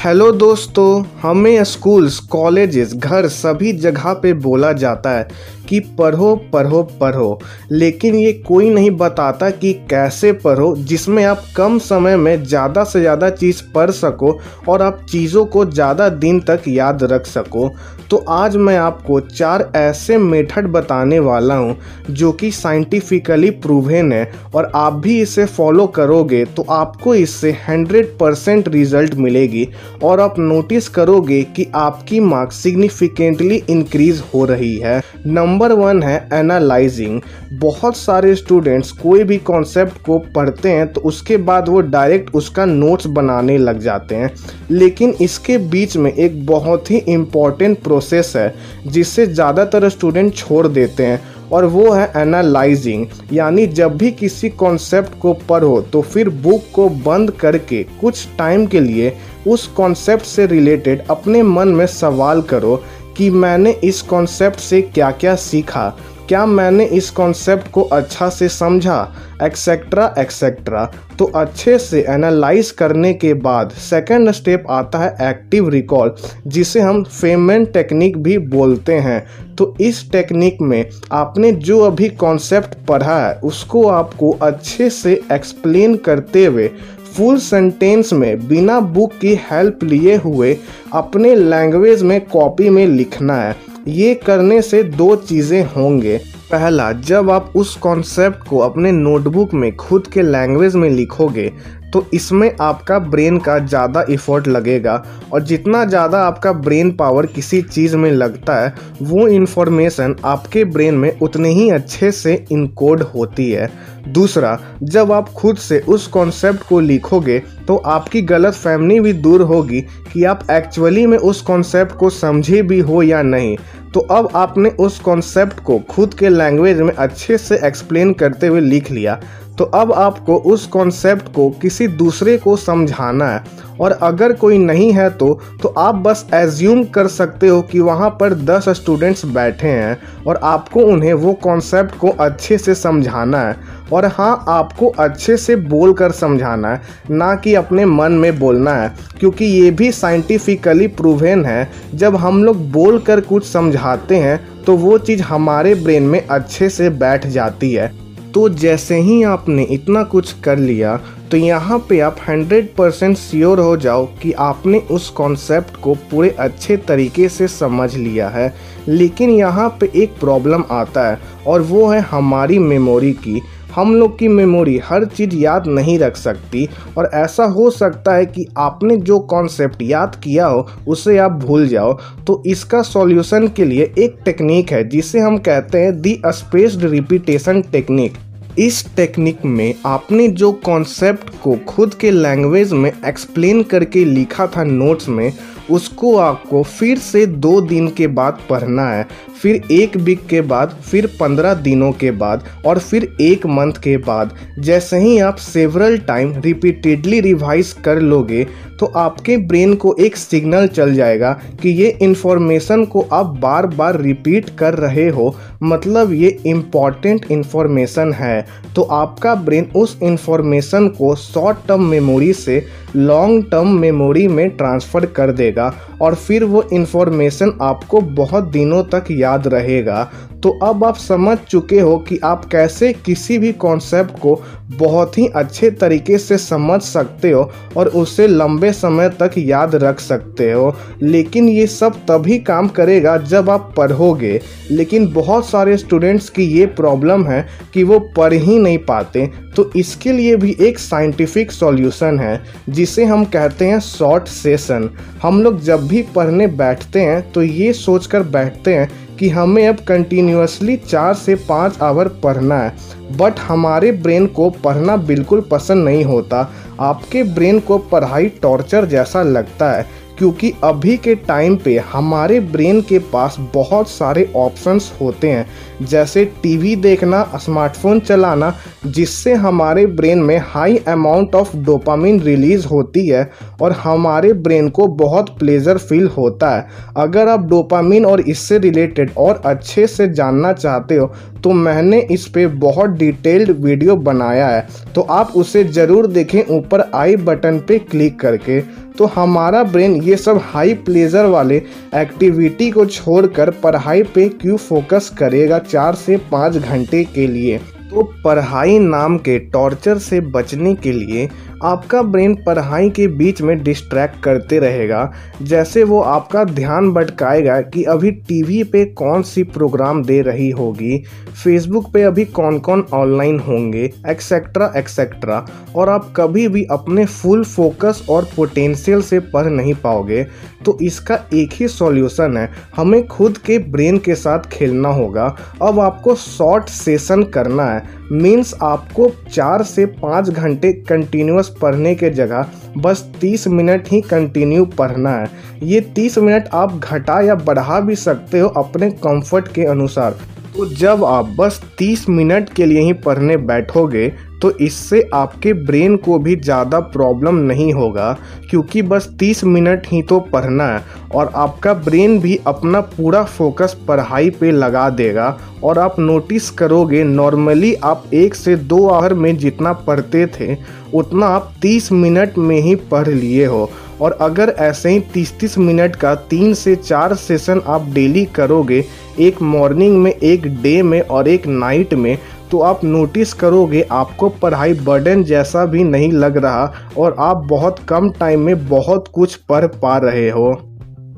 Hello दोस्तों, हमें schools, colleges, घर सभी जगह पे बोला जाता है कि पढ़ो पढ़ो पढ़ो। लेकिन ये कोई नहीं बताता कि कैसे पढ़ो, जिसमें आप कम समय में ज़्यादा से ज़्यादा चीज़ पढ़ सको और आप चीज़ों को ज़्यादा दिन तक याद रख सको। तो आज मैं आपको चार ऐसे मेथड बताने वाला हूँ, जो कि साइंटिफिकली प्रूवन है और आप भी इसे फॉलो करोगे तो आपको इससे 100 परसेंट रिज़ल्ट मिलेगी। और आप नोटिस करोगे कि आपकी मार्क्स सिग्निफिकेंटली इंक्रीज हो रही है। नंबर वन है एनालाइजिंग बहुत सारे स्टूडेंट्स कोई भी कॉन्सेप्ट को पढ़ते हैं तो उसके बाद वो डायरेक्ट उसका नोट्स बनाने लग जाते हैं। लेकिन इसके बीच में एक बहुत ही इंपॉर्टेंट प्रोसेस है, जिससे ज़्यादातर स्टूडेंट छोड़ देते हैं। और वो है एनालाइजिंग यानी जब भी किसी कॉन्सेप्ट को पढ़ो तो फिर बुक को बंद करके कुछ टाइम के लिए उस कॉन्सेप्ट से रिलेटेड अपने मन में सवाल करो कि मैंने इस कॉन्सेप्ट से क्या क्या सीखा। क्या मैंने इस कॉन्सेप्ट को अच्छा से समझा? एक्सेट्रा एक्सेट्रा तो अच्छे से एनालाइज करने के बाद सेकंड स्टेप आता है एक्टिव रिकॉल जिसे हम फेमेंट टेक्निक भी बोलते हैं। तो इस टेक्निक में आपने जो अभी कॉन्सेप्ट पढ़ा है, उसको आपको अच्छे से एक्सप्लेन करते हुए फुल सेंटेंस में बिना बुक की हेल्प लिए हुए अपने लैंग्वेज में कॉपी में लिखना है। ये करने से दो चीज़ें होंगे। पहला, जब आप उस कॉन्सेप्ट को अपने नोटबुक में खुद के लैंग्वेज में लिखोगे तो इसमें आपका ब्रेन का ज़्यादा इफ़ोर्ट लगेगा और जितना ज़्यादा आपका ब्रेन पावर किसी चीज़ में लगता है, वो इन्फॉर्मेशन आपके ब्रेन में उतने ही अच्छे से इनकोड होती है। दूसरा, जब आप खुद से उस कॉन्सेप्ट को लिखोगे तो आपकी गलत फहमी भी दूर होगी कि आप एक्चुअली में उस कॉन्सेप्ट को समझे भी हो या नहीं। तो अब आपने उस कॉन्सेप्ट को खुद के लैंग्वेज में अच्छे से एक्सप्लेन करते हुए लिख लिया। तो अब आपको उस कॉन्सेप्ट को किसी दूसरे को समझाना है। और अगर कोई नहीं है तो तो आप बस एज्यूम कर सकते हो कि वहाँ पर दस स्टूडेंट्स बैठे हैं और आपको उन्हें वो कॉन्सेप्ट को अच्छे से समझाना है। और हाँ आपको अच्छे से बोल कर समझाना है, ना कि अपने मन में बोलना है, क्योंकि ये भी साइंटिफिकली प्रूवन है। जब हम लोग बोल कर कुछ समझाते हैं तो वो चीज़ हमारे ब्रेन में अच्छे से बैठ जाती है। तो जैसे ही आपने इतना कुछ कर लिया तो यहाँ पे आप 100 परसेंट श्योर हो जाओ कि आपने उस कॉन्सेप्ट को पूरे अच्छे तरीके से समझ लिया है। लेकिन यहाँ पे एक प्रॉब्लम आता है, और वो है हमारी मेमोरी की। हम लोग की मेमोरी हर चीज़ याद नहीं रख सकती और ऐसा हो सकता है कि आपने जो कॉन्सेप्ट याद किया हो, उसे आप भूल जाओ। तो इसका सॉल्यूशन के लिए एक टेक्निक है, जिसे हम कहते हैं दी स्पेस्ड रिपीटेशन टेक्निक इस टेक्निक में आपने जो कॉन्सेप्ट को खुद के लैंग्वेज में एक्सप्लेन करके लिखा था नोट्स में उसको आपको फिर से दो दिन के बाद पढ़ना है, फिर एक वीक के बाद, फिर पंद्रह दिनों के बाद और फिर एक मंथ के बाद। जैसे ही आप सेवरल टाइम रिपीटेडली रिवाइज कर लोगे तो आपके ब्रेन को एक सिग्नल चल जाएगा कि ये इन्फॉर्मेशन को आप बार बार रिपीट कर रहे हो। मतलब ये इंपॉर्टेंट इन्फॉर्मेशन है। तो आपका ब्रेन उस इन्फॉर्मेशन को शॉर्ट टर्म मेमोरी से लॉन्ग टर्म मेमोरी में ट्रांसफ़र कर देगा। और फिर वो इन्फॉर्मेशन आपको बहुत दिनों तक याद रहेगा। तो अब आप समझ चुके हो कि आप कैसे किसी भी कॉन्सेप्ट को बहुत ही अच्छे तरीके से समझ सकते हो और उसे लंबे समय तक याद रख सकते हो। लेकिन ये सब तभी काम करेगा जब आप पढ़ोगे। लेकिन बहुत सारे स्टूडेंट्स की ये प्रॉब्लम है कि वो पढ़ ही नहीं पाते। तो इसके लिए भी एक साइंटिफिक सॉल्यूशन है, जिसे हम कहते हैं शॉर्ट सेशन हम लोग जब भी पढ़ने बैठते हैं तो ये सोचकर बैठते हैं कि हमें अब कंटिन्यूसली चार से पाँच आवर पढ़ना है। बट हमारे ब्रेन को पढ़ना बिल्कुल पसंद नहीं होता। आपके ब्रेन को पढ़ाई टॉर्चर जैसा लगता है। क्योंकि अभी के टाइम पे हमारे ब्रेन के पास बहुत सारे ऑप्शंस होते हैं। जैसे टीवी देखना स्मार्टफ़ोन चलाना, जिससे हमारे ब्रेन में high amount of dopamine release होती है और हमारे ब्रेन को बहुत प्लेजर फील होता है। अगर आप डोपामिन और इससे रिलेटेड और अच्छे से जानना चाहते हो तो मैंने इस पर बहुत डिटेल्ड वीडियो बनाया है। तो आप उसे ज़रूर देखें ऊपर आई बटन पे क्लिक करके। तो हमारा ब्रेन ये सब हाई प्लेजर वाले एक्टिविटी को छोड़कर पढ़ाई पे क्यों फोकस करेगा चार से पाँच घंटे के लिए? तो पढ़ाई नाम के टॉर्चर से बचने के लिए आपका ब्रेन पढ़ाई के बीच में डिस्ट्रैक्ट करते रहेगा। जैसे वो आपका ध्यान भटकाएगा कि अभी टीवी पे कौन सी प्रोग्राम दे रही होगी फेसबुक पे अभी कौन कौन ऑनलाइन होंगे एक्सेट्रा एक्सेट्रा और आप कभी भी अपने फुल फोकस और पोटेंशियल से पढ़ नहीं पाओगे तो इसका एक ही सॉल्यूशन है। हमें खुद के ब्रेन के साथ खेलना होगा। अब आपको शॉर्ट सेशन करना है। मीन्स आपको चार से पाँच घंटे कंटिन्यूस पढ़ने के जगह बस तीस मिनट ही कंटिन्यू पढ़ना है। ये तीस मिनट आप घटा या बढ़ा भी सकते हो अपने कंफर्ट के अनुसार। तो जब आप बस 30 मिनट के लिए ही पढ़ने बैठोगे तो इससे आपके ब्रेन को भी ज़्यादा प्रॉब्लम नहीं होगा, क्योंकि बस 30 मिनट ही तो पढ़ना है और आपका ब्रेन भी अपना पूरा फोकस पढ़ाई पे लगा देगा और आप नोटिस करोगे, नॉर्मली आप एक से दो आवर में जितना पढ़ते थे, उतना आप 30 मिनट में ही पढ़ लिए हो। और अगर ऐसे ही तीस तीस मिनट का तीन से चार सेशन आप डेली करोगे, एक मॉर्निंग में, एक डे में और एक नाइट में तो आप नोटिस करोगे आपको पढ़ाई बर्डन जैसा भी नहीं लग रहा और आप बहुत कम टाइम में बहुत कुछ पढ़ पा रहे हो।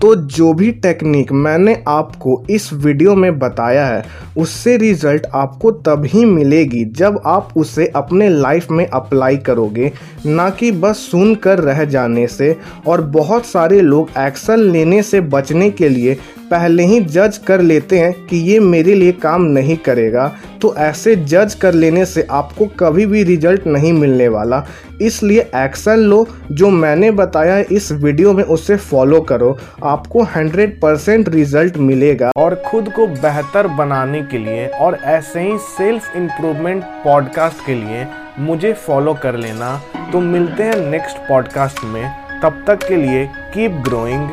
तो जो भी टेक्निक मैंने आपको इस वीडियो में बताया है, उससे रिज़ल्ट आपको तभी मिलेगी जब आप उसे अपने लाइफ में अप्लाई करोगे, ना कि बस सुन कर रह जाने से। और बहुत सारे लोग एक्शन लेने से बचने के लिए पहले ही जज कर लेते हैं कि ये मेरे लिए काम नहीं करेगा तो ऐसे जज कर लेने से आपको कभी भी रिज़ल्ट नहीं मिलने वाला। इसलिए एक्शन लो, जो मैंने बताया है इस वीडियो में उसे फॉलो करो। आपको 100 परसेंट रिज़ल्ट मिलेगा। और खुद को बेहतर बनाने के लिए और ऐसे ही सेल्फ इम्प्रूवमेंट पॉडकास्ट के लिए मुझे फॉलो कर लेना। तो मिलते हैं नेक्स्ट पॉडकास्ट में। तब तक के लिए कीप ग्रोइंग